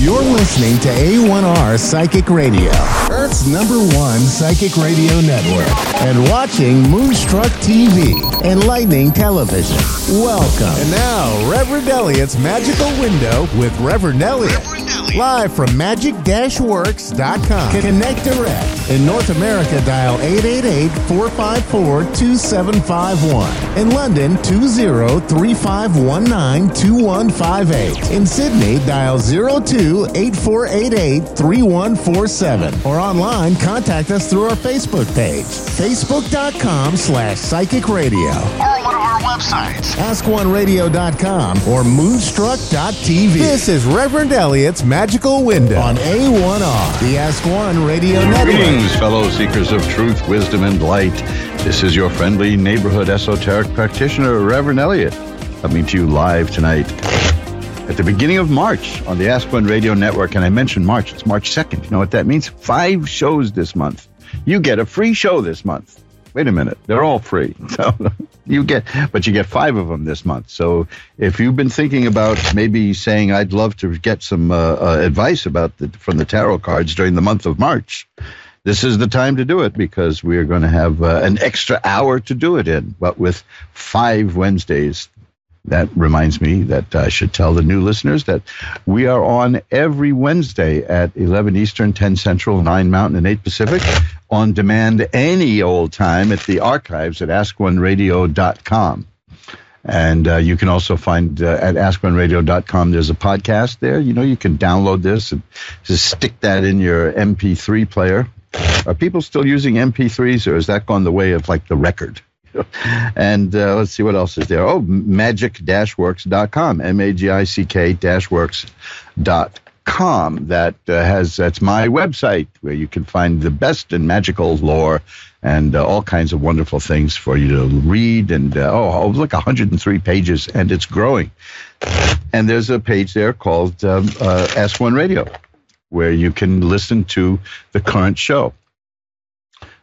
You're listening to A1R Psychic Radio, Earth's number one psychic radio network, and watching Moonstruck TV and Lightning Television. Welcome. And now, Reverend Elliot's Magickal Window with Reverend Live from magick-works.com. Connect direct. In North America, dial 888-454-2751. In London, 20-3519-2158. In Sydney, dial 02-8488-3147. Or online, contact us through our Facebook page. Facebook.com slash Psychic Radio. Or one of our websites. AskOneRadio.com or Moonstruck.tv. This is Reverend Elliot's Magickal Window on A1R, the Ask One Radio Network. Greetings, fellow seekers of truth, wisdom, and light. This is your friendly neighborhood esoteric practitioner, Reverend Elliot, coming to you live tonight at the beginning of March on the Ask One Radio Network. And I mentioned March, it's March 2nd. You know what that means? Five shows this month. You get a free show this month. Wait a minute, they're all free. So you get, but you get five of them this month. So if you've been thinking about maybe saying, I'd love to get some uh, uh, advice about the, from the tarot cards during the month of March, this is the time to do it because we are going to have uh, an extra hour to do it in, but with five Wednesdays. That reminds me that I should tell the new listeners that we are on every Wednesday at 11 Eastern, 10 Central, 9 Mountain, and 8 Pacific on demand any old time at the archives at askoneradio.com. And uh, you can also find uh, at askoneradio.com, there's a podcast there. You know, you can download this and just stick that in your MP3 player. Are people still using MP3s or has that gone the way of like the record? and uh, let's see what else is there. Oh, magick-works.com, M-A-G-I-C-K works.com. That uh, has, that's my website where you can find the best in magical lore and uh, all kinds of wonderful things for you to read. And uh, oh, oh, look, 103 pages, and it's growing. And there's a page there called um, uh, Ask One Radio, where you can listen to the current show.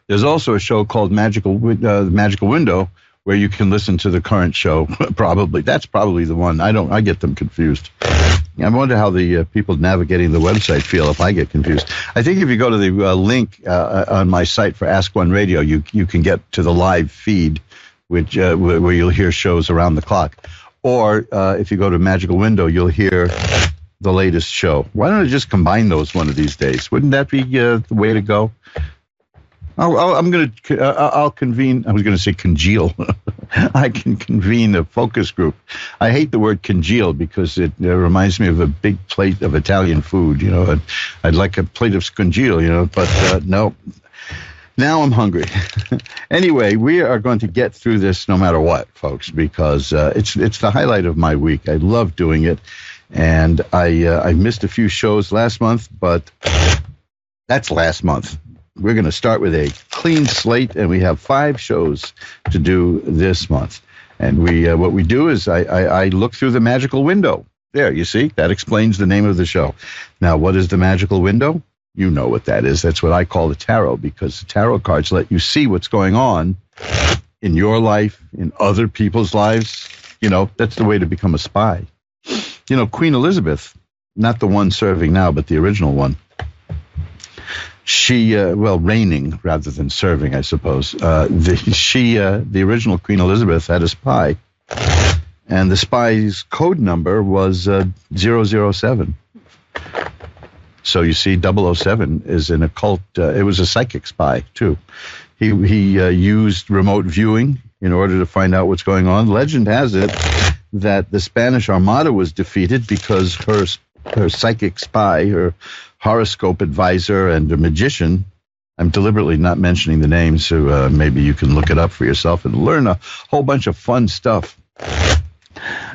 There's also a show called Magical uh, Magickal Window, where you can listen to the current show. probably that's probably the one. I don't. I get them confused. I wonder how the uh, people navigating the website feel if I get confused. I think if you go to the uh, link uh, on my site for Ask One Radio, you you can get to the live feed, which uh, where you'll hear shows around the clock. Or uh, if you go to Magickal Window, you'll hear the latest show. Why don't I just combine those one of these days? Wouldn't that be uh, the way to go? I'll, I'm going to. I'll convene. I was going to say congeal. I can convene a focus group. I hate the word congeal because it, it, reminds me of a big plate of Italian food. You know, I'd, I'd like a plate of congeal. You know, but uh, no. Now I'm hungry. anyway, we are going to get through this no matter what, folks, because uh, it's it's the highlight of my week. I love doing it, and I uh, I missed a few shows last month, but that's last month we're going to start with a clean slate, and we have five shows to do this month. And we, uh, what we do is I, I, I look through the magical window. There, you see, that explains the name of the show. Now, what is the magical window? You know what that is. That's what I call the tarot because the tarot cards let you see what's going on in your life, in other people's lives. You know, that's the way to become a spy. You know, Queen Elizabeth, not the one serving now, but the original one she uh, well reigning rather than serving i suppose. Uh, the, she uh, the original queen elizabeth had a spy. And the spy's code number was uh, 007 so you see 007 is an occult uh, it was a psychic spy too. He he uh, used remote viewing in order to find out what's going on. Legend has it that the spanish armada was defeated because her her psychic spy her horoscope advisor and a magician. I'm deliberately not mentioning the names, so uh, maybe you can look it up for yourself and learn a whole bunch of fun stuff.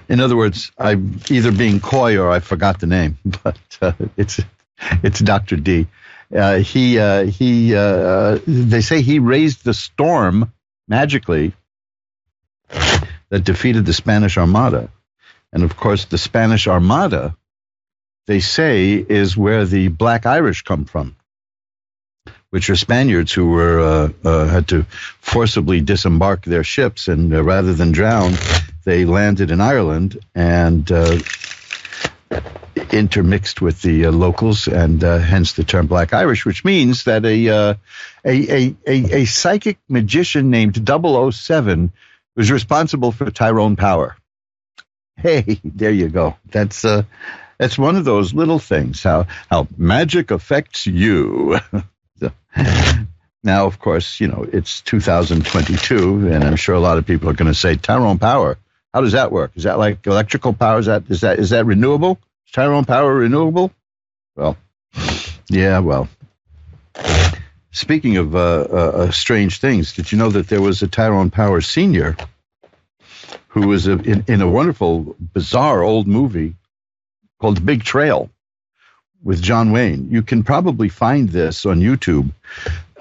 In other words, I'm either being coy or I forgot the name, but uh, it's it's Dr. Dee Uh, he uh, he uh, they say he raised the storm magically that defeated the Spanish Armada, and of course the Spanish Armada they say is where the Black Irish come from, which are Spaniards who were uh, uh, had to forcibly disembark their ships, and uh, rather than drown, they landed in Ireland, and uh, intermixed with the uh, locals, and uh, hence the term Black Irish, which means that a, a, a, a, a psychic magician named 007 was responsible for Tyrone Power. Hey, there you go. That's uh, that's one of those little things how how magic affects you. now, of course, you know it's 2022, and I'm sure a lot of people are going to say Tyrone Power. How does that work? Is that like electrical power? Is that is that is that renewable? Is Tyrone Power renewable? Well, yeah. Well, speaking of uh, uh, uh, strange things, did you know that there was a Tyrone Power senior who was a, in, in a wonderful, bizarre old movie called Big Trail with John Wayne. You can probably find this on YouTube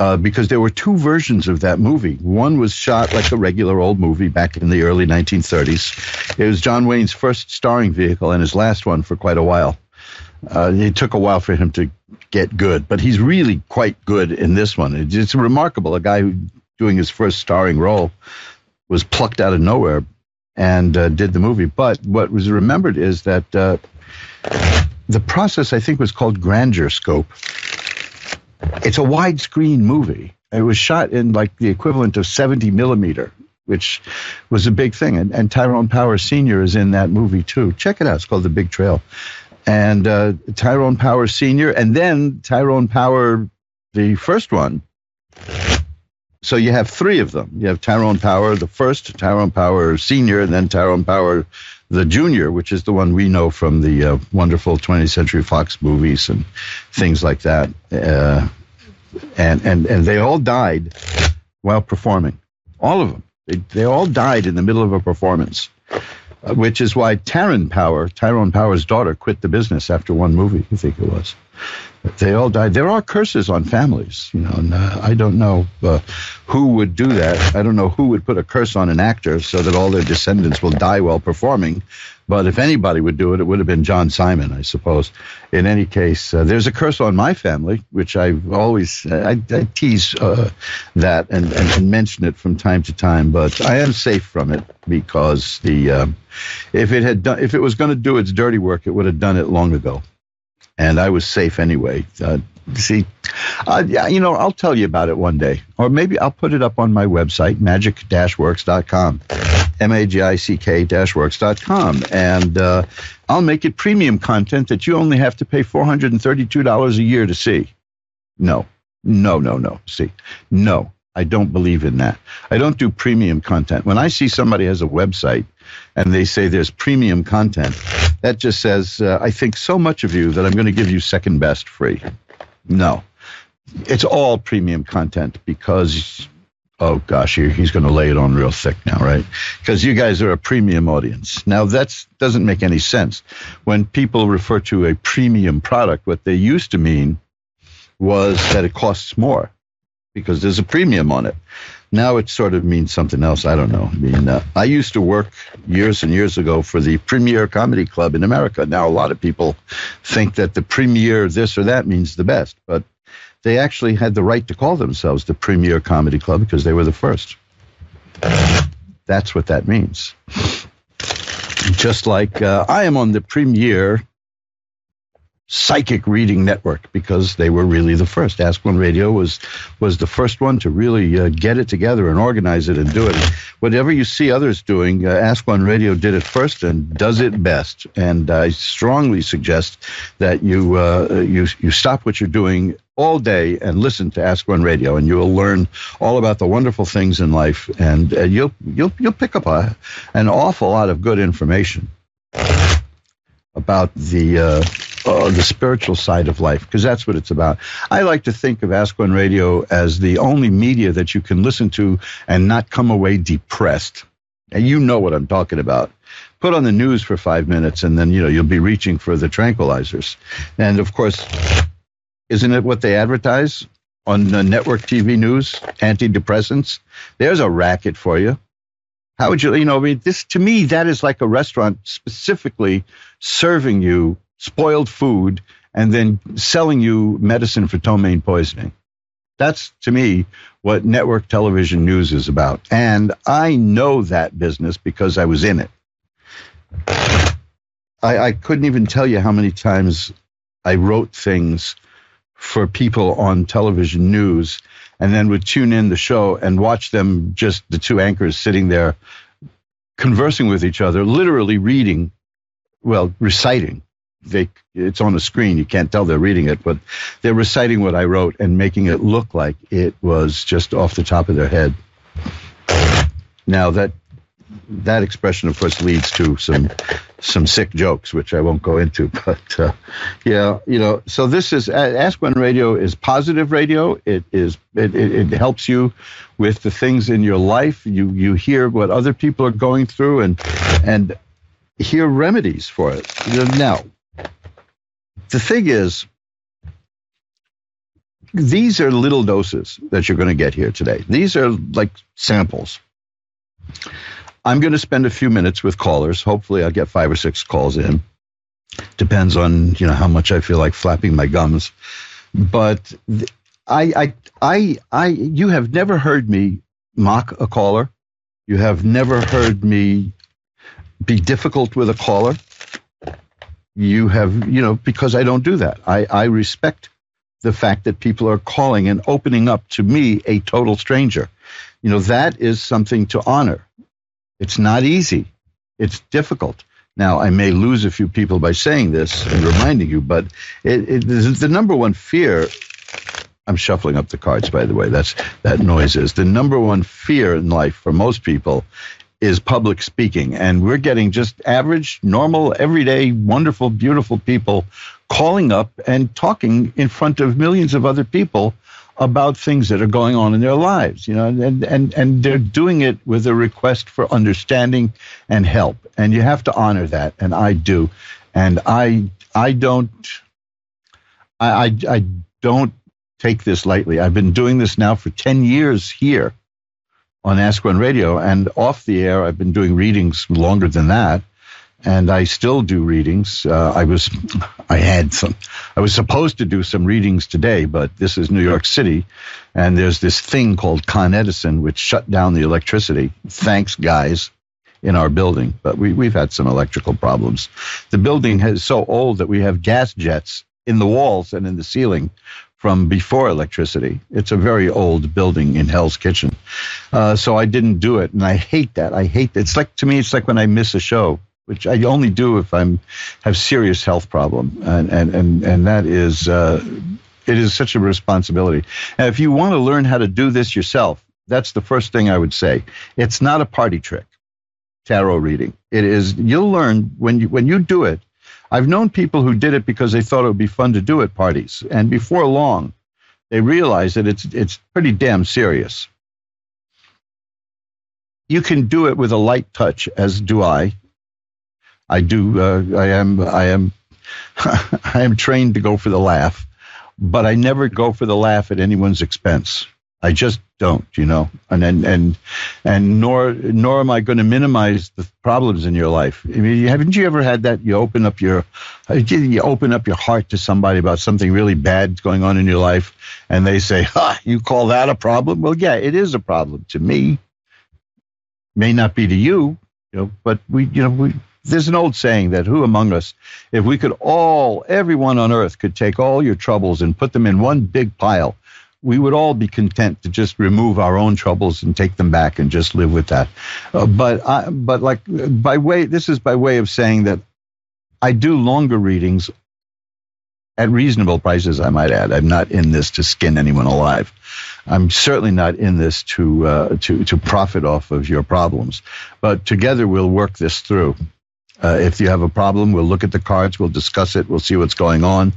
uh, because there were two versions of that movie. One was shot like a regular old movie back in the early 1930s. It was John Wayne's first starring vehicle and his last one for quite a while. Uh, it took a while for him to get good, but he's really quite good in this one. It's, it's remarkable. A guy who doing his first starring role was plucked out of nowhere and uh, did the movie. But what was remembered is that uh, the process, I think, was called grandeur scope. It's a widescreen movie. It was shot in like the equivalent of 70 millimeter, which was a big thing. And, and Tyrone Power Sr. is in that movie too. Check it out. It's called The Big Trail. And uh, Tyrone Power Sr. and then Tyrone Power, the first one, so you have three of them. You have Tyrone Power, the first Tyrone Power Senior, and then Tyrone Power the Junior, which is the one we know from the uh, wonderful 20th Century Fox movies and things like that. Uh, and and and they all died while performing. All of them. They, they all died in the middle of a performance, uh, which is why Taryn Power, Tyrone Power's daughter, quit the business after one movie. I think it was. They all died. There are curses on families, you know, and uh, I don't know uh, who would do that. I don't know who would put a curse on an actor so that all their descendants will die while performing. But if anybody would do it, it would have been John Simon, I suppose. In any case, uh, there's a curse on my family, which I've always I, I tease uh, that and, and, mention it from time to time. But I am safe from it because the um, if it had done if it was going to do its dirty work, it would have done it long ago and I was safe anyway. Uh, see, uh, yeah, you know, I'll tell you about it one day, or maybe I'll put it up on my website, magick-works.com, m-a-g-i-c-k-works.com, and uh, I'll make it premium content that you only have to pay $432 a year to see. No, no, no, no. See, no. I don't believe in that. I don't do premium content. When I see somebody has a website and they say there's premium content, that just says, uh, I think so much of you that I'm going to give you second best free. No, it's all premium content because, oh gosh, he's going to lay it on real thick now, right? Because you guys are a premium audience. Now, that doesn't make any sense. When people refer to a premium product, what they used to mean was that it costs more because there's a premium on it. Now it sort of means something else. I don't know. I mean, uh, I used to work years and years ago for the Premier Comedy Club in America. Now a lot of people think that the Premier this or that means the best, but they actually had the right to call themselves the Premier Comedy Club because they were the first. That's what that means. Just like uh, I am on the Premier psychic reading network because they were really the first. Ask One Radio was was the first one to really uh, get it together and organize it and do it. Whatever you see others doing, uh, Ask One Radio did it first and does it best. And I strongly suggest that you uh, you you stop what you're doing all day and listen to Ask One Radio, and you will learn all about the wonderful things in life, and uh, you'll you'll you'll pick up a, an awful lot of good information about the uh, uh, the spiritual side of life because that's what it's about. I like to think of Ask One Radio as the only media that you can listen to and not come away depressed. And you know what I'm talking about. Put on the news for five minutes, and then you know you'll be reaching for the tranquilizers. And of course, isn't it what they advertise on the network TV news? Antidepressants. There's a racket for you. How would you, you know, I mean, this to me, that is like a restaurant specifically serving you spoiled food and then selling you medicine for ptomaine poisoning. That's to me what network television news is about. And I know that business because I was in it. I, I couldn't even tell you how many times I wrote things for people on television news and then would tune in the show and watch them just the two anchors sitting there conversing with each other, literally reading, well, reciting. They, it's on the screen. You can't tell they're reading it, but they're reciting what I wrote and making it look like it was just off the top of their head. Now that that expression, of course, leads to some some sick jokes, which I won't go into. But uh, yeah, you know, so this is Ask One Radio is positive radio. It is it, it, it, helps you with the things in your life. You you hear what other people are going through and and hear remedies for it. Now, the thing is. These are little doses that you're going to get here today. These are like samples. I'm going to spend a few minutes with callers. Hopefully, I'll get five or six calls in. Depends on you know how much I feel like flapping my gums. But I, I, I, I, you have never heard me mock a caller. You have never heard me be difficult with a caller. You have, you know, because I don't do that. I, I respect the fact that people are calling and opening up to me, a total stranger. You know, that is something to honor. It's not easy. It's difficult. Now, I may lose a few people by saying this and reminding you, but it, it, the number one fear. I'm shuffling up the cards, by the way. That's that noise is the number one fear in life for most people is public speaking, and we're getting just average, normal, everyday, wonderful, beautiful people calling up and talking in front of millions of other people about things that are going on in their lives, you know, and, and, and they're doing it with a request for understanding and help. And you have to honor that. And I do. And I, I don't, I, I, I don't take this lightly. I've been doing this now for 10 years here on Ask One Radio and off the air. I've been doing readings longer than that and I still do readings. Uh, I was, I had some, I was supposed to do some readings today, but this is New York City, and there's this thing called Con Edison, which shut down the electricity. Thanks, guys, in our building, but we we've had some electrical problems. The building is so old that we have gas jets in the walls and in the ceiling from before electricity. It's a very old building in Hell's Kitchen, uh, so I didn't do it, and I hate that. I hate. That. It's like to me, it's like when I miss a show which I only do if I'm have serious health problem, and and and and that is uh, it is such a responsibility. And if you want to learn how to do this yourself, that's the first thing I would say. It's not a party trick, tarot reading. It is you'll learn when you when you do it. I've known people who did it because they thought it would be fun to do at parties, and before long, they realize that it's it's pretty damn serious. You can do it with a light touch, as do I I do. Uh, I am. I am. I am trained to go for the laugh, but I never go for the laugh at anyone's expense. I just don't, you know, and and and, and nor nor am I going to minimize the problems in your life. I mean, haven't you ever had that? You open up your you open up your heart to somebody about something really bad going on in your life, and they say, "Ha, you call that a problem?" Well, yeah, it is a problem to me. May not be to you, you know, but we, you know, we there's an old saying that who among us, if we could all, everyone on earth could take all your troubles and put them in one big pile, we would all be content to just remove our own troubles and take them back and just live with that. Uh, but I, but like by way, this is by way of saying that I do longer readings at reasonable prices, I might add. I'm not in this to skin anyone alive. I'm certainly not in this to uh, to to profit off of your problems. But together we'll work this through. Uh, if you have a problem, we'll look at the cards, we'll discuss it, we'll see what's going on.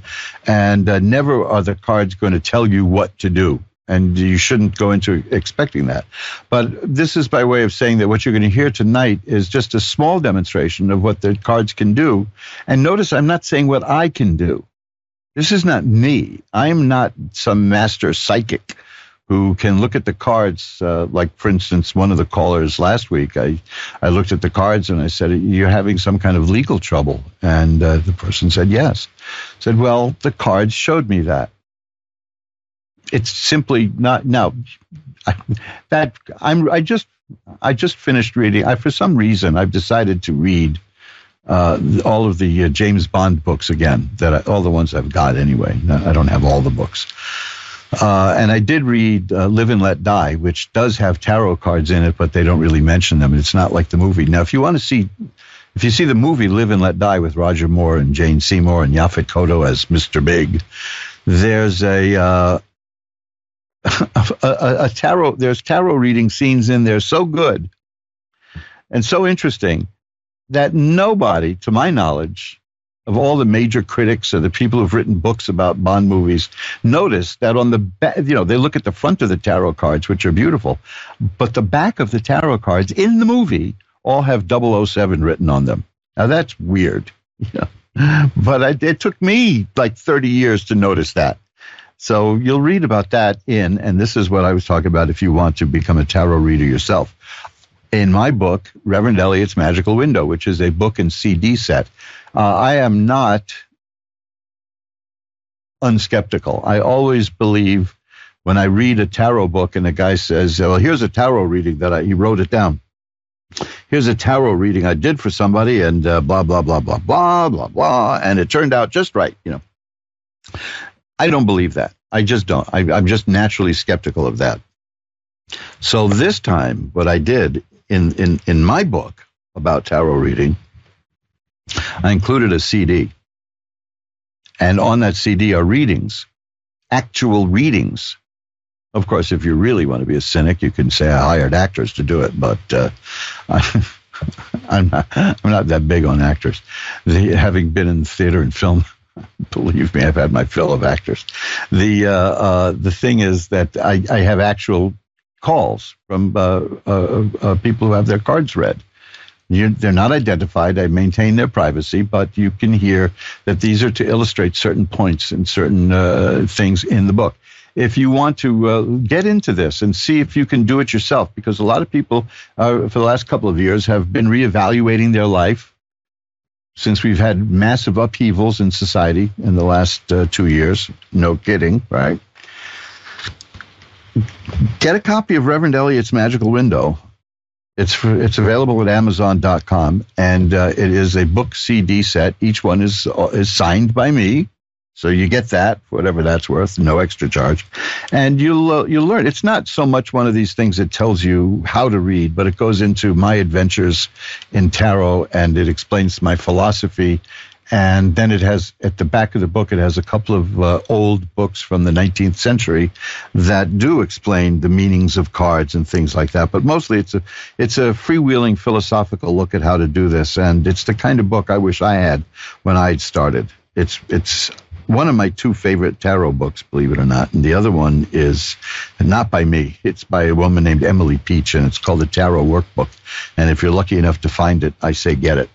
And uh, never are the cards going to tell you what to do. And you shouldn't go into expecting that. But this is by way of saying that what you're going to hear tonight is just a small demonstration of what the cards can do. And notice I'm not saying what I can do. This is not me. I'm not some master psychic who can look at the cards. Uh, like, for instance, one of the callers last week, I, I looked at the cards and I said, You're having some kind of legal trouble. And uh, the person said, Yes. I said, Well, the cards showed me that. It's simply not, Now, I, that I'm, I just, I just finished reading. I, for some reason, I've decided to read uh, all of the uh, James Bond books again. That I, all the ones I've got anyway. I don't have all the books. Uh, and I did read uh, Live and Let Die, which does have tarot cards in it, but they don't really mention them. It's not like the movie. Now, if you want to see, if you see the movie Live and Let Die with Roger Moore and Jane Seymour and Yaphet Kotto as Mr. Big, there's a, uh, a, a, a tarot. There's tarot reading scenes in there so good and so interesting that nobody, to my knowledge, of all the major critics or the people who've written books about Bond movies, notice that on the back, you know, they look at the front of the tarot cards, which are beautiful, but the back of the tarot cards in the movie all have 007 written on them. Now that's weird, but I, it took me like 30 years to notice that. So you'll read about that in, and this is what I was talking about if you want to become a tarot reader yourself in my book, Reverend Elliot's Magical Window, which is a book and CD set. Uh, I am not unskeptical. I always believe when I read a tarot book and a guy says, "Well, here's a tarot reading that I," he wrote it down. Here's a tarot reading I did for somebody, and uh, blah blah blah blah blah blah blah, and it turned out just right. You know, I don't believe that. I just don't. I, I'm just naturally skeptical of that. So this time, what I did in, in, in my book about tarot reading, I included a CD. And on that CD are readings, actual readings. Of course, if you really want to be a cynic, you can say I hired actors to do it, but uh, I, am not, I'm not that big on actors. The, having been in theater and film, believe me, I've had my fill of actors. The uh, uh, the thing is that I, I have actual calls from uh, uh, uh, people who have their cards read. You, they're not identified. I maintain their privacy, but you can hear that these are to illustrate certain points and certain uh, things in the book. If you want to uh, get into this and see if you can do it yourself, because a lot of people uh, for the last couple of years have been reevaluating their life since we've had massive upheavals in society in the last two years. No kidding, right? get a copy of Reverend Elliot's Magical Window. It's for, it's available at Amazon.com, and uh, it is a book CD set. Each one is uh, is signed by me, so you get that whatever that's worth, no extra charge, and you'll uh, you'll learn. It's not so much one of these things that tells you how to read, but it goes into my adventures in tarot, and it explains my philosophy and then it has at the back of the book it has a couple of uh, old books from the 19th century that do explain the meanings of cards and things like that but mostly it's a it's a freewheeling philosophical look at how to do this and it's the kind of book I wish I had when I started it's it's one of my two favorite tarot books, believe it or not. And the other one is not by me. It's by a woman named Emily Peach, and it's called the Tarot Workbook. And if you're lucky enough to find it, I say get it.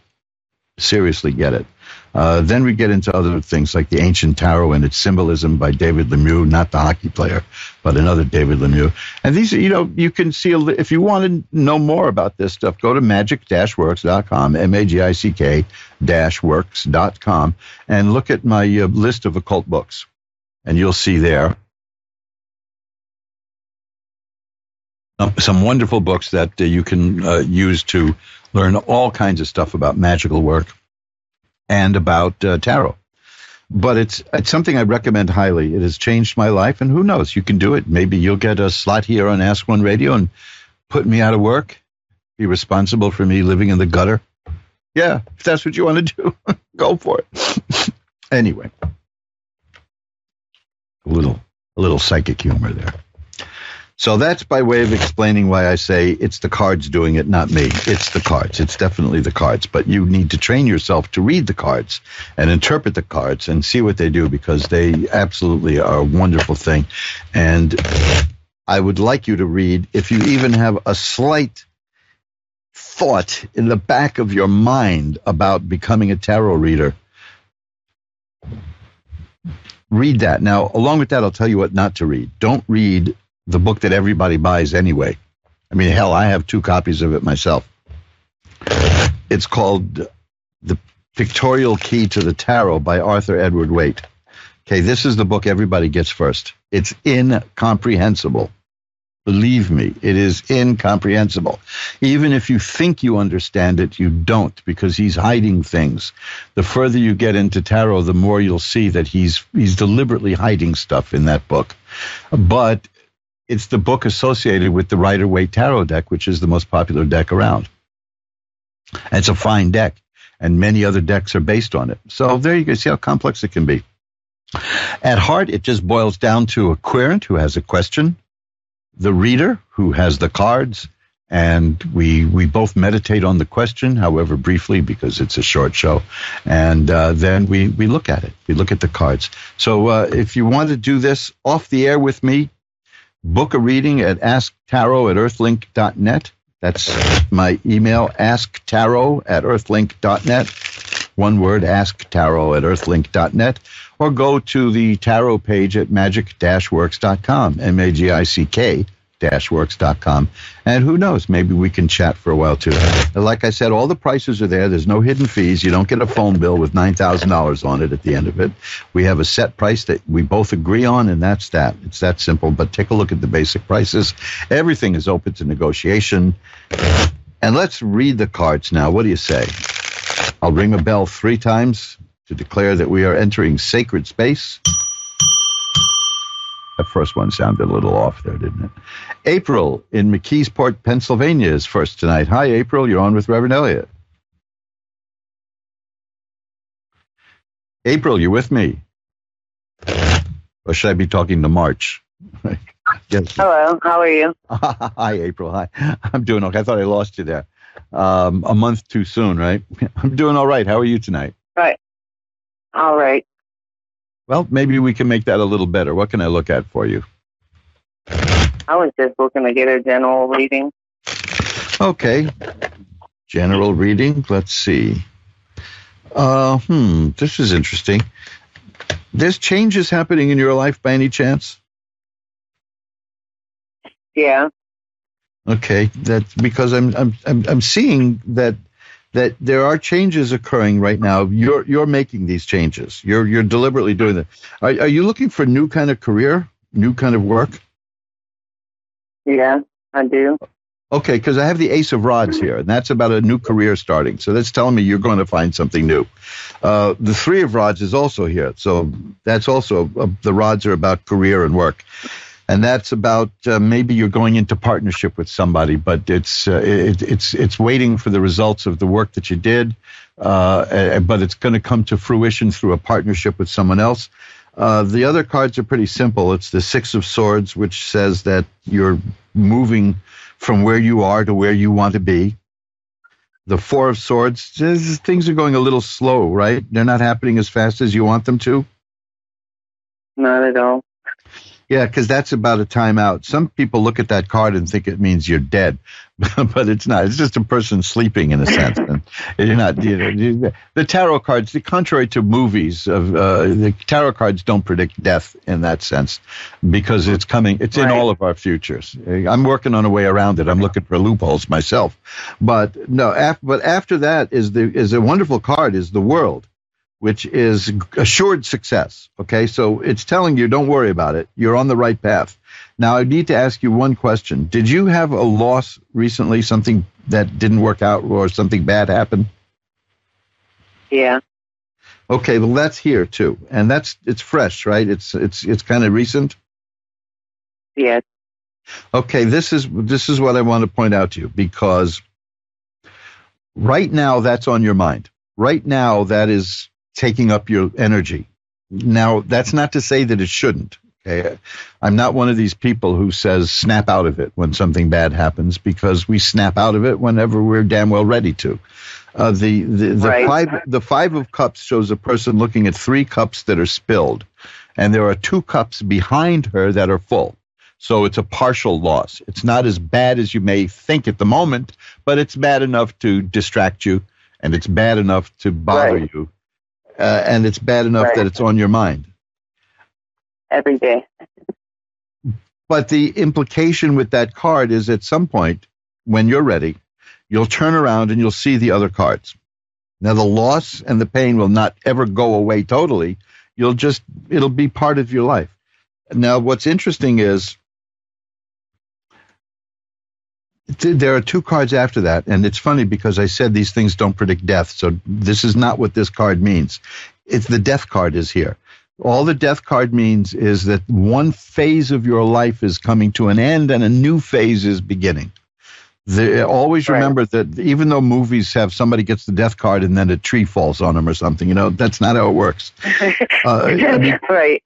Seriously, get it. Uh, then we get into other things like the ancient tarot and its symbolism by David Lemieux, not the hockey player, but another David Lemieux. And these, you know, you can see, if you want to know more about this stuff, go to magick-works.com, M-A-G-I-C-K dash works.com, and look at my uh, list of occult books. And you'll see there some wonderful books that uh, you can uh, use to learn all kinds of stuff about magical work and about uh, tarot. But it's it's something I recommend highly. It has changed my life, and who knows, you can do it. Maybe you'll get a slot here on Ask One Radio and put me out of work, be responsible for me living in the gutter. Yeah, if that's what you want to do, go for it. anyway, a little a little psychic humor there. So that's by way of explaining why I say it's the cards doing it, not me. It's the cards. It's definitely the cards. But you need to train yourself to read the cards and interpret the cards and see what they do because they absolutely are a wonderful thing. And I would like you to read, if you even have a slight thought in the back of your mind about becoming a tarot reader, read that. Now, along with that, I'll tell you what not to read. Don't read the book that everybody buys anyway. I mean, hell, I have two copies of it myself. It's called The Pictorial Key to the Tarot by Arthur Edward Waite. Okay, this is the book everybody gets first. It's incomprehensible. Believe me, it is incomprehensible. Even if you think you understand it, you don't because he's hiding things. The further you get into tarot, the more you'll see that he's he's deliberately hiding stuff in that book. But it's the book associated with the Rider Waite Tarot deck, which is the most popular deck around. And it's a fine deck, and many other decks are based on it. So there you go. See how complex it can be. At heart, it just boils down to a querent who has a question, the reader who has the cards, and we we both meditate on the question, however briefly, because it's a short show, and uh, then we we look at it. We look at the cards. So uh, if you want to do this off the air with me, book a reading at asktarot at earthlink.net. That's my email, asktarot at earthlink.net. One word, asktarot at earthlink.net or go to the tarot page at magick-works.com, M-A-G-I-C-K works.com. And who knows, maybe we can chat for a while too. Like I said, all the prices are there. There's no hidden fees. You don't get a phone bill with $9,000 on it at the end of it. We have a set price that we both agree on, and that's that. It's that simple. But take a look at the basic prices. Everything is open to negotiation. And let's read the cards now. What do you say? I'll ring a bell three times to declare that we are entering sacred space. That first one sounded a little off there, didn't it? April in McKeesport, Pennsylvania is first tonight. Hi, April. You're on with Reverend Elliot. April, you with me? Or should I be talking to March? yes. Hello, how are you? Hi, April. Hi. I'm doing okay. I thought I lost you there. Um, a month too soon, right? I'm doing all right. How are you tonight? Right. All right. Well, maybe we can make that a little better. What can I look at for you? I was just looking to get a general reading. Okay. General reading. Let's see. Uh, hmm. This is interesting. There's changes happening in your life by any chance? Yeah. Okay. That's because I'm I'm I'm, I'm seeing that that there are changes occurring right now. You're you're making these changes. You're you're deliberately doing that. Are, are you looking for a new kind of career, new kind of work? Yeah, I do. Okay, because I have the Ace of Rods here, and that's about a new career starting. So that's telling me you're going to find something new. Uh, the Three of Rods is also here, so that's also uh, the rods are about career and work and that's about uh, maybe you're going into partnership with somebody, but it's uh, it, it's it's waiting for the results of the work that you did, uh, but it's going to come to fruition through a partnership with someone else. Uh, the other cards are pretty simple. It's the Six of Swords, which says that you're moving from where you are to where you want to be. The Four of Swords, things are going a little slow, right? They're not happening as fast as you want them to. Not at all. Yeah, because that's about a timeout. Some people look at that card and think it means you're dead, but it's not. It's just a person sleeping in a sense. and you're not. You know, the tarot cards, the contrary to movies, of uh, the tarot cards don't predict death in that sense because it's coming. It's right. in all of our futures. I'm working on a way around it. I'm looking for loopholes myself, but no. Af- but after that is the is a wonderful card is the world which is assured success. Okay, so it's telling you don't worry about it. You're on the right path. Now, I need to ask you one question. Did you have a loss recently, something that didn't work out or something bad happened? Yeah. Okay, well that's here too. And that's it's fresh, right? It's it's it's kind of recent? Yes. Okay, this is this is what I want to point out to you because right now that's on your mind. Right now that is taking up your energy. Now, that's not to say that it shouldn't. Okay? I'm not one of these people who says snap out of it when something bad happens because we snap out of it whenever we're damn well ready to. Uh, the the, the right. five the five of cups shows a person looking at three cups that are spilled, and there are two cups behind her that are full. So it's a partial loss. It's not as bad as you may think at the moment, but it's bad enough to distract you, and it's bad enough to bother right. you uh, and it's bad enough right. that it's on your mind every day. but the implication with that card is at some point when you're ready, you'll turn around and you'll see the other cards. Now the loss and the pain will not ever go away totally. You'll just it'll be part of your life. Now what's interesting is there are two cards after that, and it's funny because I said these things don't predict death, so this is not what this card means. It's the death card is here. All the death card means is that one phase of your life is coming to an end and a new phase is beginning. The, always Right. remember that even though movies have somebody gets the death card and then a tree falls on them or something, you know, that's not how it works. Uh, I mean, right.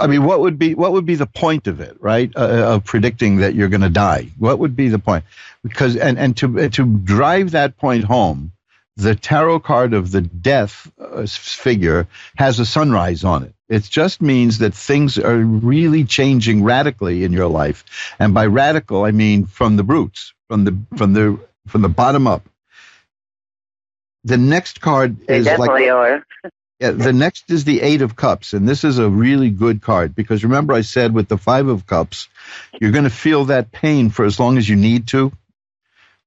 I mean, what would be what would be the point of it, right? Uh, of predicting that you're going to die. What would be the point? Because and and to to drive that point home, the tarot card of the death uh, figure has a sunrise on it. It just means that things are really changing radically in your life, and by radical I mean from the roots, from the from the from the bottom up. The next card They is like are. Yeah, the next is the Eight of Cups, and this is a really good card because remember I said with the Five of Cups, you're going to feel that pain for as long as you need to.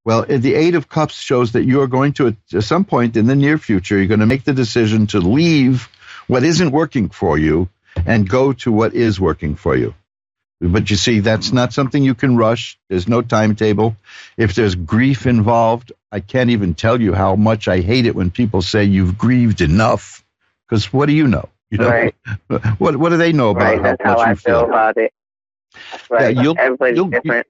Well, the Eight of Cups shows that you are going to, at some point in the near future, you're going to make the decision to leave what isn't working for you and go to what is working for you. But you see, that's not something you can rush. There's no timetable. If there's grief involved, I can't even tell you how much I hate it when people say you've grieved enough. Because what do you know? You know, Right. what what do they know about Right. how That's much how I you feel about it. Right. you'll- Everybody's you'll- different.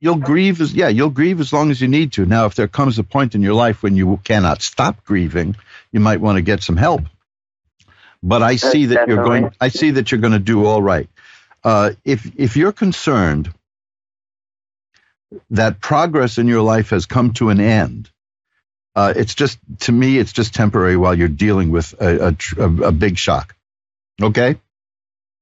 You'll grieve as yeah, you'll grieve as long as you need to. Now, if there comes a point in your life when you cannot stop grieving, you might want to get some help. But I see that you're going. I see that you're going to do all right. Uh, if if you're concerned that progress in your life has come to an end, uh, it's just to me, it's just temporary while you're dealing with a, a, a, big shock. Okay.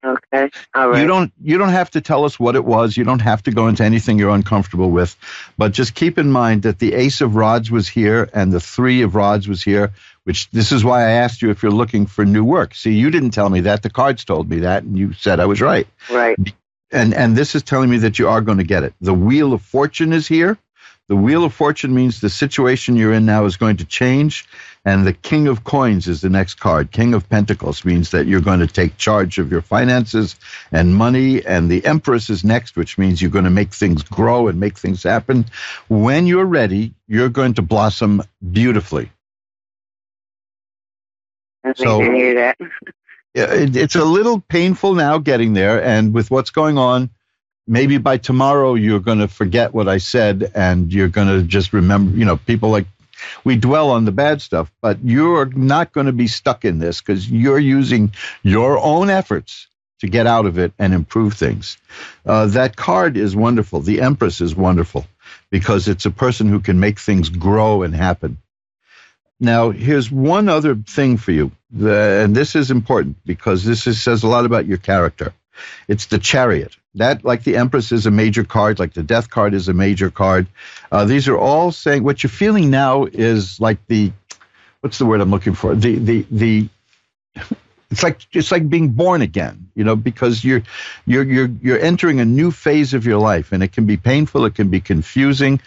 Okay. All right. You don't you don't have to tell us what it was. You don't have to go into anything you're uncomfortable with. But just keep in mind that the ace of rods was here and the three of rods was here, which this is why I asked you if you're looking for new work. See, you didn't tell me that. The cards told me that and you said I was right. right. And and this is telling me that you are going to get it. The wheel of fortune is here. The wheel of fortune means the situation you're in now is going to change. And the king of coins is the next card. King of pentacles means that you're going to take charge of your finances and money. And the empress is next, which means you're going to make things grow and make things happen. When you're ready, you're going to blossom beautifully. I So- hear that. It, it's a little painful now getting there, and with what's going on, maybe by tomorrow you're going to forget what I said, and you're going to just remember. You know, people like we dwell on the bad stuff, but you're not going to be stuck in this because you're using your own efforts to get out of it and improve things. Uh, that card is wonderful. The Empress is wonderful because it's a person who can make things grow and happen. Now, here's one other thing for you, the, and this is important because this is, says a lot about your character. It's the chariot. That, like the Empress, is a major card, like the Death card is a major card. Uh, these are all saying what you're feeling now is like the, what's the word I'm looking for? The the the. It's like it's like being born again, you know, because you're you're you're you're entering a new phase of your life, and it can be painful, it can be confusing,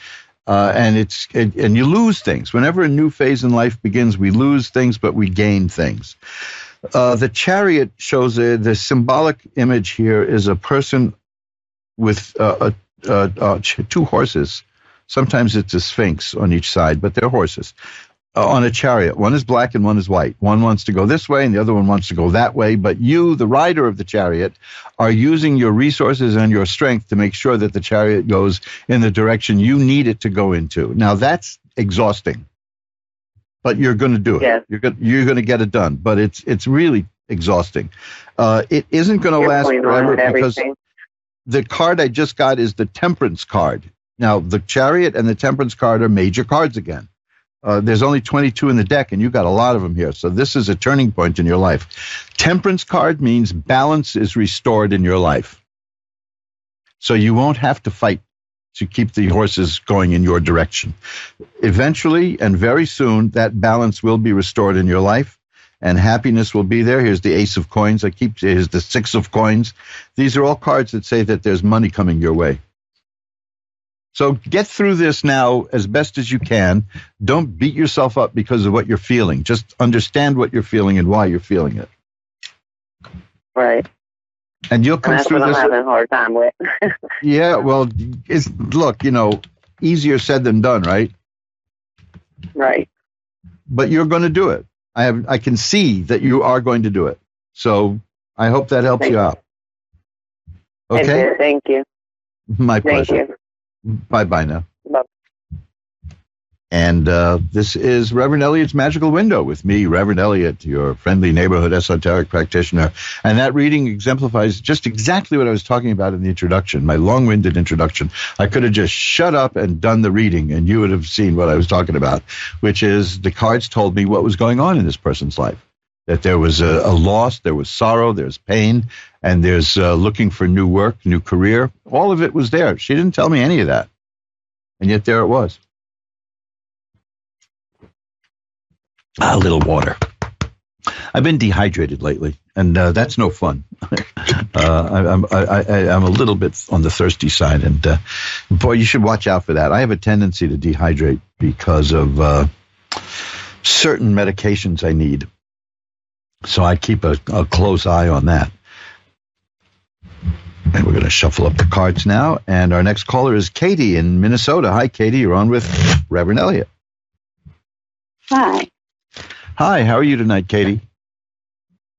uh, and it's and, and you lose things. Whenever a new phase in life begins, we lose things, but we gain things. Uh, the chariot shows a, the symbolic image here is a person with uh, a, two horses. Sometimes it's a sphinx on each side, but they're horses uh, on a chariot. One is black and one is white. One wants to go this way and the other one wants to go that way. But you, the rider of the chariot, are using your resources and your strength to make sure that the chariot goes in the direction you need it to go into. Now that's exhausting, but you're going to do it. Yes. You're going you're going to get it done. But it's it's really exhausting. Uh, it isn't going to last forever because the card I just got is the temperance card. Now, the chariot and the temperance card are major cards again. Uh, there's only 22 in the deck, and you got a lot of them here. So this is a turning point in your life. Temperance card means balance is restored in your life. So you won't have to fight to keep the horses going in your direction. Eventually and very soon, that balance will be restored in your life and happiness will be there. Here's the ace of coins. I keep, here's the six of coins. These are all cards that say that there's money coming your way. So get through this now as best as you can. Don't beat yourself up because of what you're feeling. Just understand what you're feeling and why you're feeling it. Right. And you'll And come that's through what I'm this. having a hard time with. Yeah, well, it's, look, you know, easier said than done, right? Right. But you're going to do it. I have. I can see that you are going to do it. So I hope that helps Thank you out. Okay. Thank you. My pleasure. Thank pleasure. you. Bye bye now. And uh, this is Reverend Elliot's Magickal Window with me, Reverend Elliot, your friendly neighborhood esoteric practitioner. And that reading exemplifies just exactly what I was talking about in the introduction, my long winded introduction. I could have just shut up and done the reading, and you would have seen what I was talking about, which is the cards told me what was going on in this person's life. That there was a, a loss, there was sorrow, there's pain, and there's uh, looking for new work, new career. All of it was there. She didn't tell me any of that. And yet there it was. A little water. I've been dehydrated lately, and uh, that's no fun. uh, I, I'm I, I'm a little bit on the thirsty side, and uh, boy, you should watch out for that. I have a tendency to dehydrate because of uh, certain medications I need, so I keep a, a close eye on that. And we're going to shuffle up the cards now. And our next caller is Katie in Minnesota. Hi, Katie. You're on with Reverend Elliot. Hi, Hi, how are you tonight, Katie?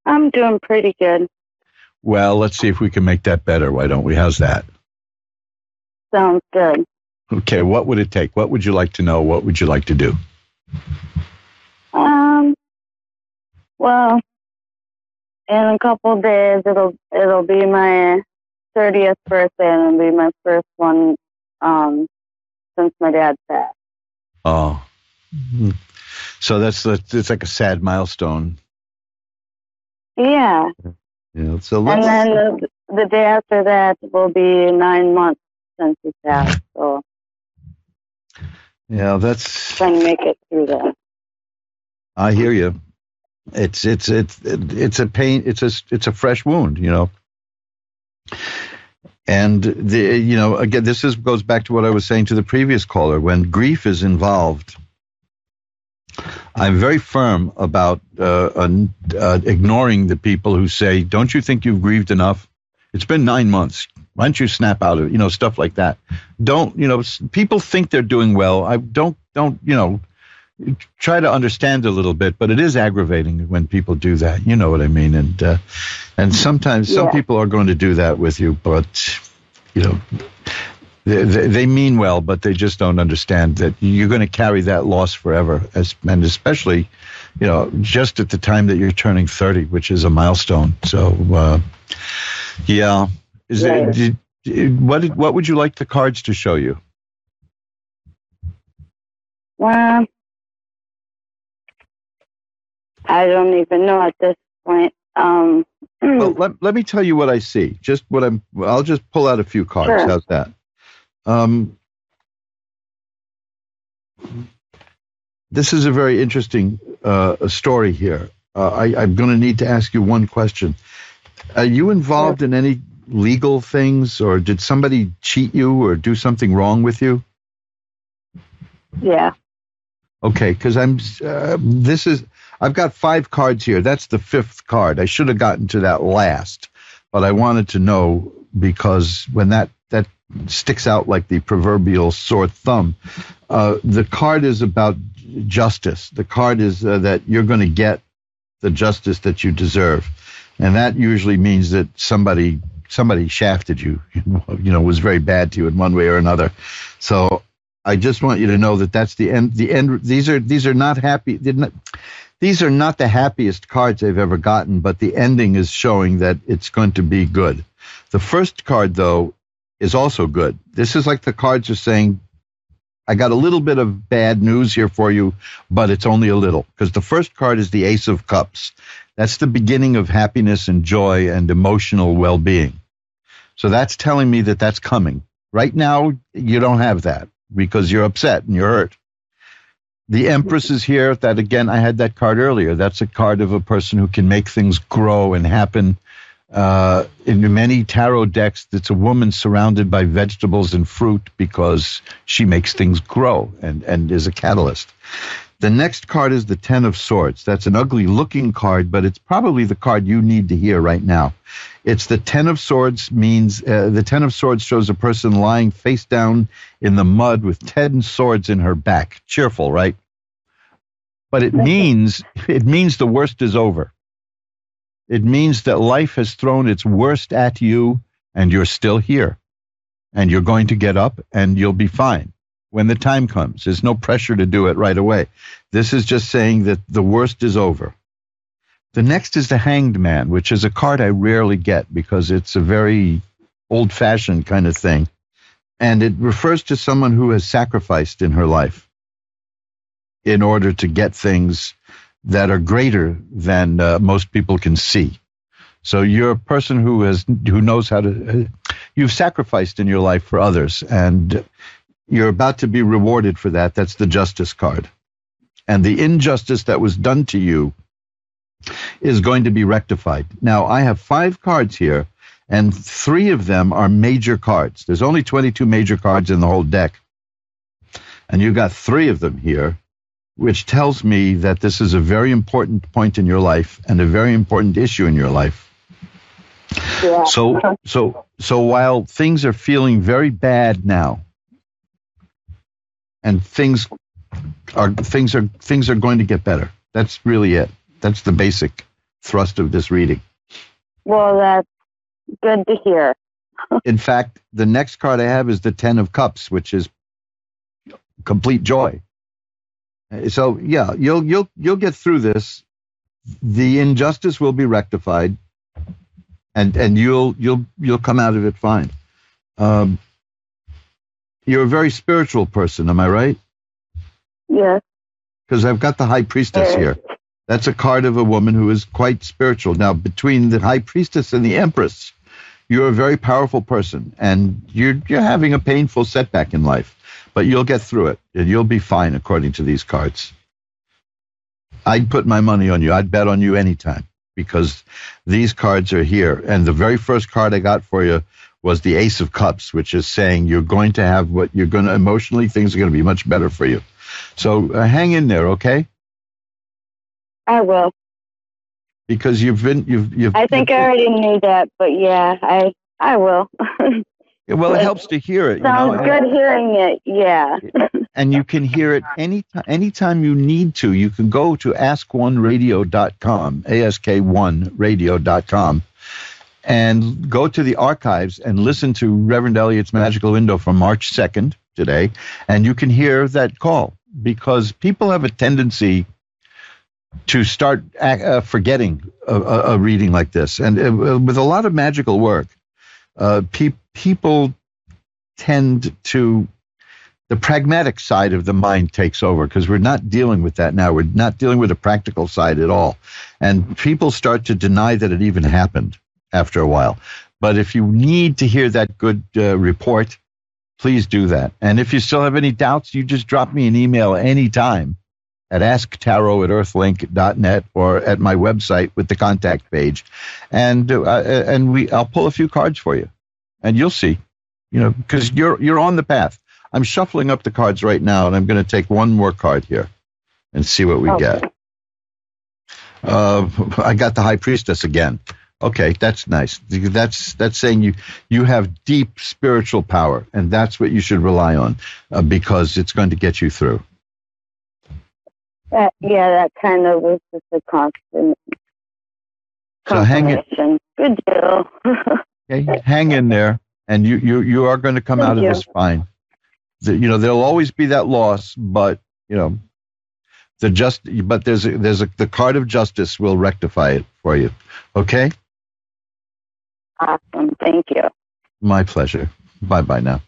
I'm doing pretty good. Well, let's see if we can make that better. Why don't we? How's that? Sounds good. Okay, what would it take? What would you like to know? What would you like to do? Um, well, in a couple of days it'll it'll be my thirtieth birthday and it'll be my first one um since my dad passed. Oh. So that's it's like a sad milestone. Yeah, know, so and then the, the day after that will be nine months since he passed. So yeah, that's trying to make it through that. I hear you. It's it's it's it's a pain. It's a it's a fresh wound, you know. And the you know again, this is goes back to what I was saying to the previous caller. When grief is involved, I'm very firm about uh, uh, ignoring the people who say, "Don't you think you've grieved enough? It's been nine months. Why don't you snap out of it?" You know, stuff like that. Don't you know? People think they're doing well. I don't don't you know try to understand a little bit, but it is aggravating when people do that. You know what I mean? And uh, and sometimes some people are going to do that with you, but you know. They, they mean well, but they just don't understand that you're going to carry that loss forever, as, and especially, you know, just at the time that you're turning 30, which is a milestone. So, uh, yeah, is Right. it, did, did- what did, what would you like the cards to show you? Well, I don't even know at this point. Um, Well, let, let me tell you what I see. Just what I'm. I'll just pull out a few cards. Sure. How's that? Um, this is a very interesting uh, story here. Uh, I, I'm going to need to ask you one question. Are you involved in any legal things, or did somebody cheat you or do something wrong with you? yeah. Okay, because I'm. Uh, this is. I've got five cards here. That's the fifth card. I should have gotten to that last, but I wanted to know because when that sticks out like the proverbial sore thumb, uh, the card is about justice. The card is uh, that you're going to get the justice that you deserve, and that usually means that somebody somebody shafted you. You know, was very bad to you in one way or another. So I just want you to know that that's the end. The end. These are these are not happy. not- These are not the happiest cards I've ever gotten, but the ending is showing that it's going to be good. The first card, though, is also good. This is like the cards are saying, I got a little bit of bad news here for you, but it's only a little. Because the first card is the Ace of Cups. That's the beginning of happiness and joy and emotional well being. So that's telling me that that's coming. Right now, you don't have that because you're upset and you're hurt. The Empress is here. That again, I had that card earlier. That's a card of a person who can make things grow and happen. Uh, in many tarot decks, it's a woman surrounded by vegetables and fruit because she makes things grow and, and is a catalyst. The next card is the Ten of Swords. That's an ugly looking card, but it's probably the card you need to hear right now. It's the Ten of Swords means uh, the Ten of Swords shows a person lying face down in the mud with ten swords in her back. Cheerful, right? But it means it means the worst is over. It means that life has thrown its worst at you and you're still here. And you're going to get up and you'll be fine when the time comes. There's no pressure to do it right away. This is just saying that the worst is over. The next is the Hanged Man, which is a card I rarely get because it's a very old fashioned kind of thing. And it refers to someone who has sacrificed in her life in order to get things that are greater than uh, most people can see. So you're a person who has who knows how to. Uh, you've sacrificed in your life for others, and you're about to be rewarded for that. That's the justice card. And the injustice that was done to you is going to be rectified. Now, I have five cards here, and three of them are major cards. There's only 22 major cards in the whole deck. And you've got three of them here, which tells me that this is a very important point in your life and a very important issue in your life. Yeah. So, so, so while things are feeling very bad now, and things are things are things are going to get better. That's really it. That's the basic thrust of this reading. Well, that's good to hear. In fact, the next card I have is the Ten of Cups, which is complete joy. So yeah, you'll you'll you'll get through this. The injustice will be rectified, and and you'll you'll you'll come out of it fine. Um, you're a very spiritual person, am I right? Yes. Because I've got the High Priestess here. That's a card of a woman who is quite spiritual. Now, between the High Priestess and the Empress, you're a very powerful person, and you're you're having a painful setback in life, but you'll get through it, and you'll be fine according to these cards. I'd put my money on you. I'd bet on you anytime because these cards are here. And the very first card I got for you was the Ace of Cups, which is saying you're going to have what you're going to emotionally, things are going to be much better for you. So uh, hang in there, okay? I will. Because you've been, you've, you've. I think I already knew that, but yeah, I I will. well, it helps to hear it. Sounds you know, good hearing it. Yeah. and you can hear it anytime, anytime you need to. You can go to ask1radio.com, ask1radio.com, and go to the archives and listen to Reverend Elliot's Magickal Window from March 2nd today, and you can hear that call because people have a tendency to start uh, forgetting a, a, reading like this. And uh, with a lot of magical work, uh, pe- people tend to the pragmatic side of the mind takes over because we're not dealing with that now. We're not dealing with the practical side at all. And people start to deny that it even happened after a while. But if you need to hear that good uh, report, please do that. And if you still have any doubts, you just drop me an email anytime at asktarot at earthlink.net or at my website with the contact page. And, uh, and we, I'll pull a few cards for you and you'll see, you know, because you're, you're on the path. I'm shuffling up the cards right now and I'm going to take one more card here and see what we get. Uh, I got the high priestess again. Okay, that's nice. That's that's saying you you have deep spiritual power, and that's what you should rely on uh, because it's going to get you through. That yeah, that kind of was just a constant. So hang it. Good deal. okay, hang in there, and you you you are going to come Thank out of you. this fine. The, you know there'll always be that loss, but you know the just but there's a, there's a, the card of justice will rectify it for you. Okay. Awesome. Thank you. My pleasure. Bye bye now.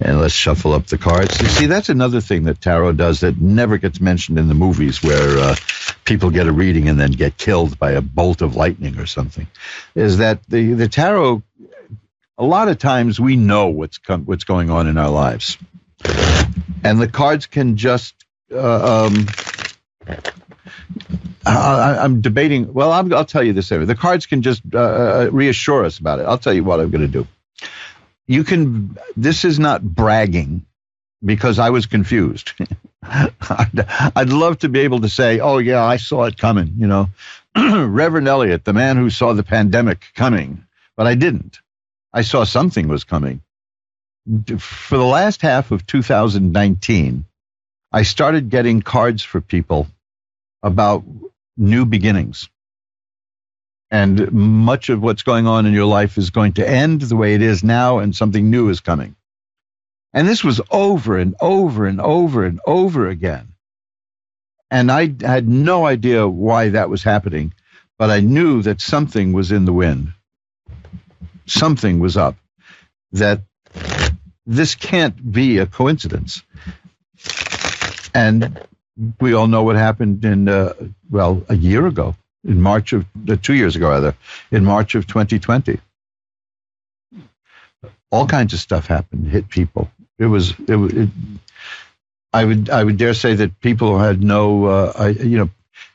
And let's shuffle up the cards. You see, that's another thing that tarot does that never gets mentioned in the movies where uh, people get a reading and then get killed by a bolt of lightning or something. Is that the, the tarot, a lot of times we know what's, com- what's going on in our lives. And the cards can just uh, um, I, am debating. Well, i will tell you this. The cards can just uh, uh, reassure us about it. I'll tell you what I'm going to do. You can. This is not bragging, because I was confused. I'd, I'd love to be able to say, "Oh yeah, I saw it coming." You know, Reverend Elliot, the man who saw the pandemic coming, but I didn't. I saw something was coming. For the last half of 2019, I started getting cards for people about new beginnings. And much of what's going on in your life is going to end the way it is now, and something new is coming. And this was over and over and over and over again. And I had no idea why that was happening, but I knew that something was in the wind. Something was up. That this can't be a coincidence. And we all know what happened in, uh, well, a year ago, in March of, uh, two years ago, rather, in March of 2020. All kinds of stuff happened, hit people. It was, it, it I would, I would dare say that people had no, uh, I, you know,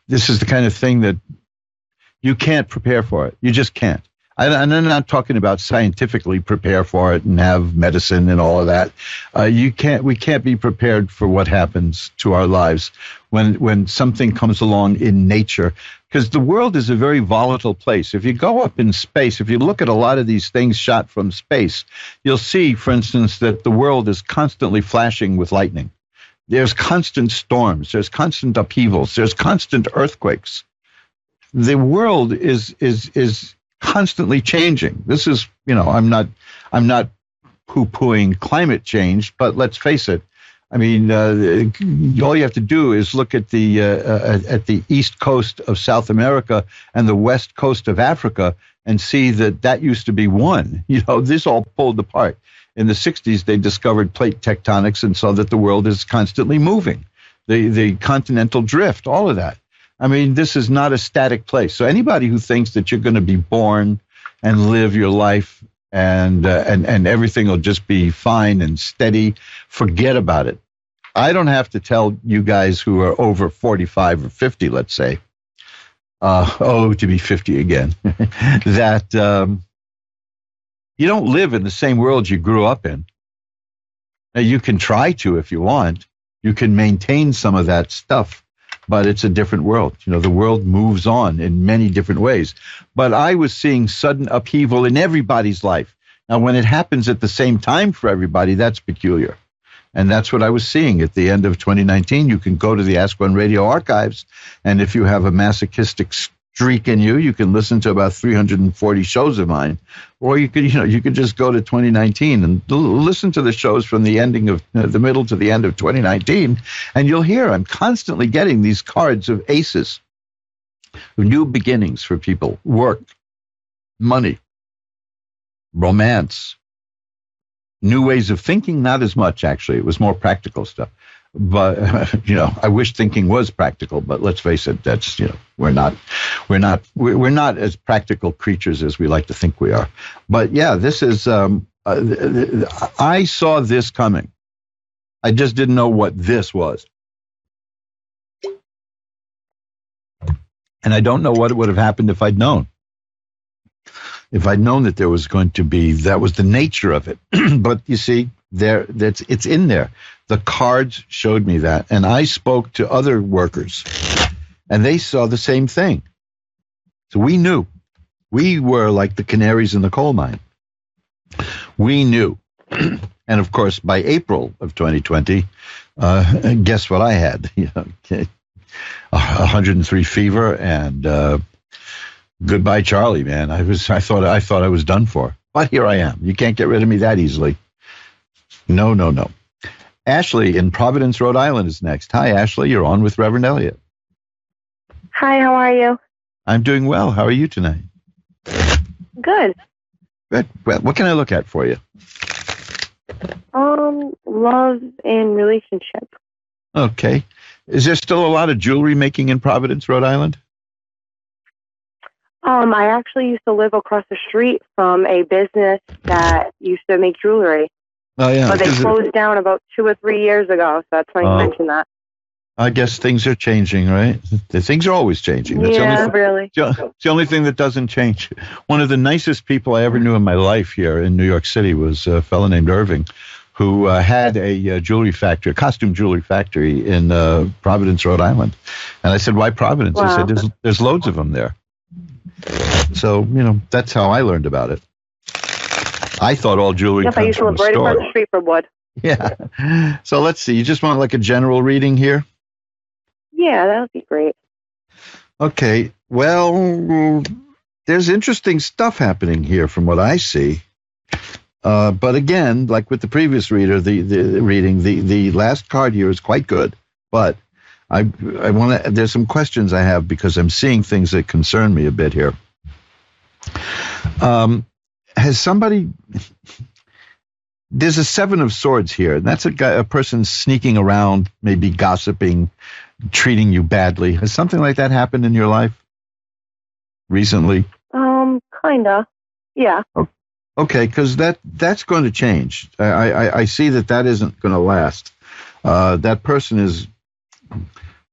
this is the kind of thing that you can't prepare for it. You just can't. And I'm not talking about scientifically prepare for it and have medicine and all of that. Uh, you can't. We can't be prepared for what happens to our lives when when something comes along in nature, because the world is a very volatile place. If you go up in space, if you look at a lot of these things shot from space, you'll see, for instance, that the world is constantly flashing with lightning. There's constant storms. There's constant upheavals. There's constant earthquakes. The world is is is constantly changing. This is, you know, I'm not, I'm not poo-pooing climate change, but let's face it. I mean, uh, all you have to do is look at the uh, uh, at the east coast of South America and the west coast of Africa, and see that that used to be one. You know, this all pulled apart. In the '60s, they discovered plate tectonics and saw that the world is constantly moving. The the continental drift, all of that. I mean, this is not a static place. So anybody who thinks that you're going to be born and live your life and uh, and and everything will just be fine and steady, forget about it. I don't have to tell you guys who are over 45 or 50, let's say, uh, oh, to be 50 again, that um, you don't live in the same world you grew up in. Now, you can try to if you want. You can maintain some of that stuff but it's a different world. You know, the world moves on in many different ways. But I was seeing sudden upheaval in everybody's life. Now, when it happens at the same time for everybody, that's peculiar. And that's what I was seeing at the end of 2019. You can go to the Ask One Radio archives, and if you have a masochistic streak in you, you can listen to about 340 shows of mine, or you could, you know, you could just go to 2019 and listen to the shows from the ending of uh, the middle to the end of 2019, and you'll hear I'm constantly getting these cards of aces, new beginnings for people, work, money, romance, new ways of thinking. Not as much actually; it was more practical stuff but you know, I wish thinking was practical, but let's face it, that's you know, we're not, we're not, we're not as practical creatures as we like to think we are. But yeah, this is. Um, uh, I saw this coming. I just didn't know what this was. And I don't know what would have happened if I'd known. If I'd known that there was going to be, that was the nature of it. but you see, there, that's, it's in there. The cards showed me that. And I spoke to other workers and they saw the same thing. So we knew. We were like the canaries in the coal mine. We knew. and of course, by April of 2020, uh, guess what I had? 103 fever and uh, goodbye, Charlie. Man, I was I thought I thought I was done for, but here I am. You can't get rid of me that easily. No, no, no. Ashley in Providence, Rhode Island is next. Hi, Ashley. You're on with Reverend Elliot. Hi, how are you? I'm doing well. How are you tonight? Good. Good. Well, what can I look at for you? Um, love and relationship. Okay. Is there still a lot of jewelry making in Providence, Rhode Island? Um, I actually used to live across the street from a business that used to make jewelry. Oh yeah, but they closed it, down about two or three years ago. So that's why I uh, mentioned that. I guess things are changing, right? Things are always changing. That's yeah, the only, really. It's the only thing that doesn't change. One of the nicest people I ever knew in my life here in New York City was a fellow named Irving, who uh, had a uh, jewelry factory, a costume jewelry factory in uh, Providence, Rhode Island. And I said, "Why Providence?" He said, "There's there's loads of them there." So you know that's how I learned about it. I thought all jewelry Yep, I comes used to from live right across the street from Wood. Yeah. So let's see. You just want like a general reading here? Yeah, that would be great. Okay. Well, there's interesting stuff happening here from what I see. Uh, but again, like with the previous reader, the, the reading, the, the last card here is quite good. But I I want to. There's some questions I have because I'm seeing things that concern me a bit here. Um, has somebody? There's a seven of swords here, and that's a guy, a person sneaking around, maybe gossiping, treating you badly. Has something like that happened in your life recently? Um, kinda. Yeah. Okay, because that that's going to change. I, I, I see that that isn't going to last. Uh, that person is,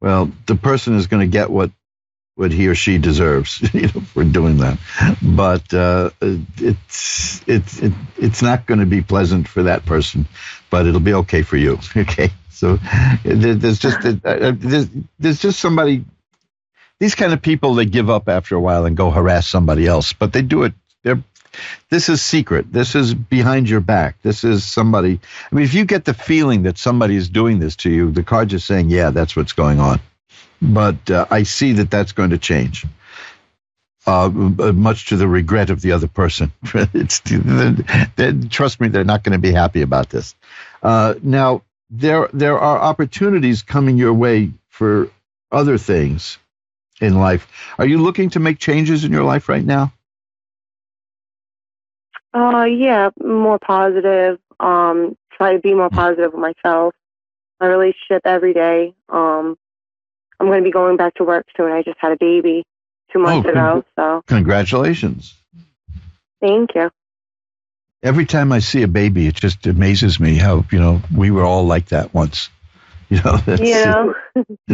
well, the person is going to get what what he or she deserves you know, for doing that. But uh, it's it's it, it's not going to be pleasant for that person, but it'll be okay for you. Okay, so there, there's just uh, uh, there's, there's just somebody. These kind of people they give up after a while and go harass somebody else, but they do it. They're this is secret. This is behind your back. This is somebody. I mean, if you get the feeling that somebody is doing this to you, the card's just saying, yeah, that's what's going on. But uh, I see that that's going to change. Uh, much to the regret of the other person. it's they, they- trust me, they're not going to be happy about this. Uh, now there there are opportunities coming your way for other things in life. Are you looking to make changes in your life right now? Uh, yeah, more positive. Um, try to be more positive with myself. My relationship every day. Um, I'm going to be going back to work soon. I just had a baby two months Oh, ago, so Congratulations. thank you. every time I see a baby, it just amazes me how you know we were all like that once. You know, that's, know,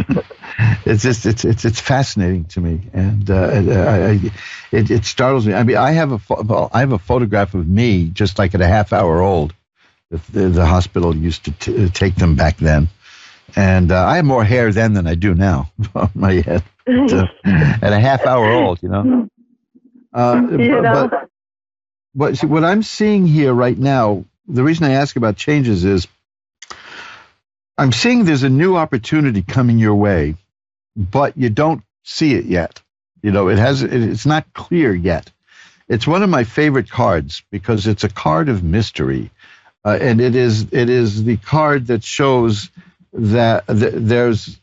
it's just it's it's it's fascinating to me, and uh, I, I, it it startles me. I mean, I have a well, I have a photograph of me just like at a half hour old. The, the, the hospital used to t- take them back then, and uh, I have more hair then than I do now on my head. But, uh, at a half hour old, you know. Uh, you but- know. but what see, what I'm seeing here right now, the reason I ask about changes is I'm seeing there's a new opportunity coming your way, but you don't see it yet. You know, it has it's not clear yet. It's one of my favorite cards because it's a card of mystery, uh, and it is it is the card that shows that th- there's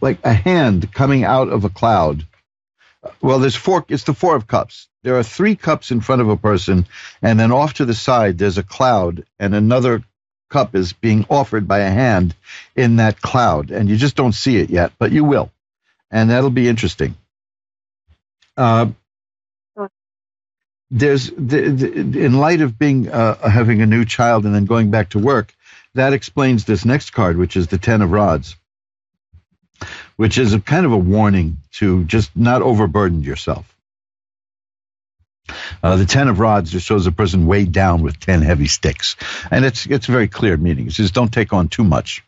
like a hand coming out of a cloud. Well, there's four. It's the four of cups. There are three cups in front of a person, and then off to the side there's a cloud, and another cup is being offered by a hand in that cloud, and you just don't see it yet, but you will, and that'll be interesting. Uh, there's the, the, in light of being uh, having a new child and then going back to work, that explains this next card, which is the ten of rods, which is a kind of a warning to just not overburden yourself. Uh, the ten of rods just shows a person weighed down with ten heavy sticks, and it's it's very clear meaning. It says don't take on too much,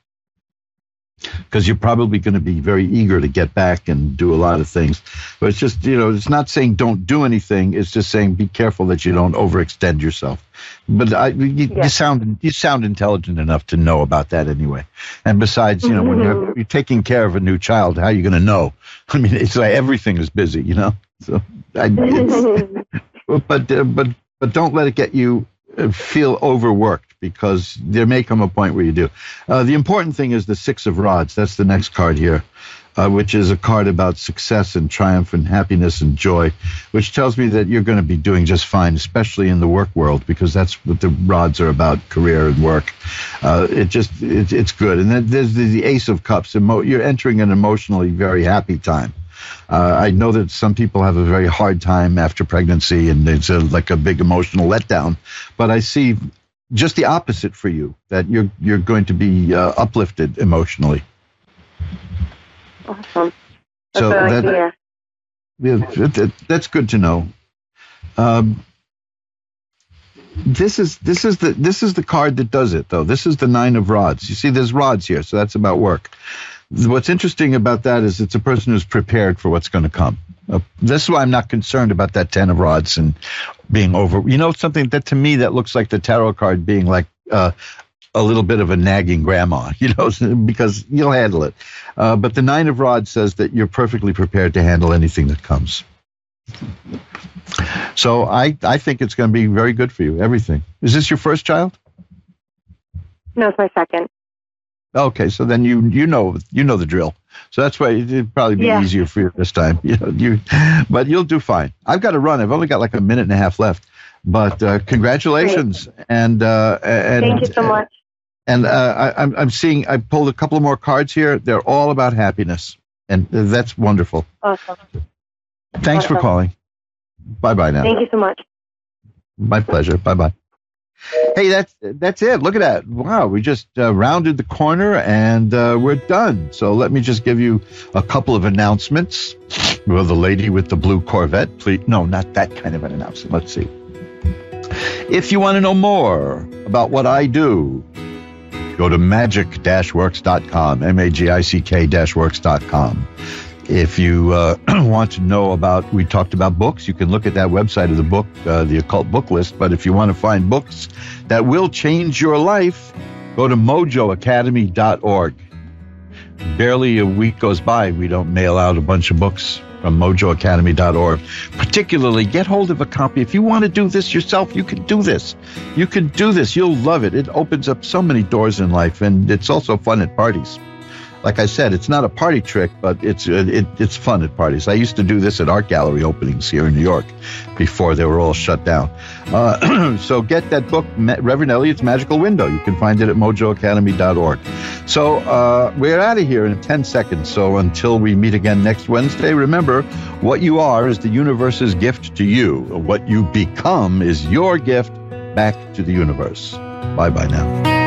because you're probably going to be very eager to get back and do a lot of things. But it's just you know it's not saying don't do anything. It's just saying be careful that you don't overextend yourself. But I, you, you sound you sound intelligent enough to know about that anyway. And besides, you know when you're, you're taking care of a new child, how are you going to know? I mean, it's like everything is busy, you know. So I, but uh, but but don't let it get you uh, feel overworked because there may come a point where you do. Uh, the important thing is the six of rods. That's the next card here, uh, which is a card about success and triumph and happiness and joy, which tells me that you're going to be doing just fine, especially in the work world because that's what the rods are about: career and work. Uh, it just it, it's good. And then there's the, the Ace of Cups. Emo- you're entering an emotionally very happy time. Uh, I know that some people have a very hard time after pregnancy and it's a, like a big emotional letdown, but I see just the opposite for you that you're you're going to be uh, uplifted emotionally. awesome. That's So that- hear. Yeah, that- that's good to know. Um, this is this is the this is the card that does it though. This is the nine of rods. You see, there's rods here, so that's about work. What's interesting about that is it's a person who's prepared for what's going to come. Uh, this is why I'm not concerned about that ten of rods and being over. You know, something that to me that looks like the tarot card being like uh, a little bit of a nagging grandma, you know, because you'll handle it. Uh, but the nine of rods says that you're perfectly prepared to handle anything that comes. So I, I think it's going to be very good for you. Everything. Is this your first child? No, it's my second. Okay, so then you you know you know the drill. So that's why it'd probably be Yeah. easier for you this time. You know, you, but you'll do fine. I've got to run. I've only got like a minute and a half left. But uh, congratulations, and uh, and Thank you so much. And uh, I, I'm I'm seeing I pulled a couple of more cards here. They're all about happiness, and that's wonderful. Awesome. Thanks for calling. Bye bye now. Thank you so much. My pleasure. Bye bye. Hey, that's that's it. Look at that. Wow, we just uh, rounded the corner and uh, we're done. So let me just give you a couple of announcements. Well, the lady with the blue Corvette, please. No, not that kind of an announcement. Let's see. If you want to know more about what I do, go to magick-works.com, M-A-G-I-C-K-works.com. If you uh, want to know about, we talked about books, you can look at that website of the book, uh, the occult book list. But if you want to find books that will change your life, go to mojoacademy.org. Barely a week goes by, we don't mail out a bunch of books from mojoacademy.org. Particularly, get hold of a copy. If you want to do this yourself, you can do this. You can do this. You'll love it. It opens up so many doors in life, and it's also fun at parties like I said, it's not a party trick, but it's uh, it, it's fun at parties. I used to do this at art gallery openings here in New York before they were all shut down. Uh, so get that book, Reverend Elliot's Magickal Window. You can find it at mojoacademy.org. So uh, we're out of here in 10 seconds. So until we meet again next Wednesday, remember what you are is the universe's gift to you. What you become is your gift back to the universe. Bye bye now.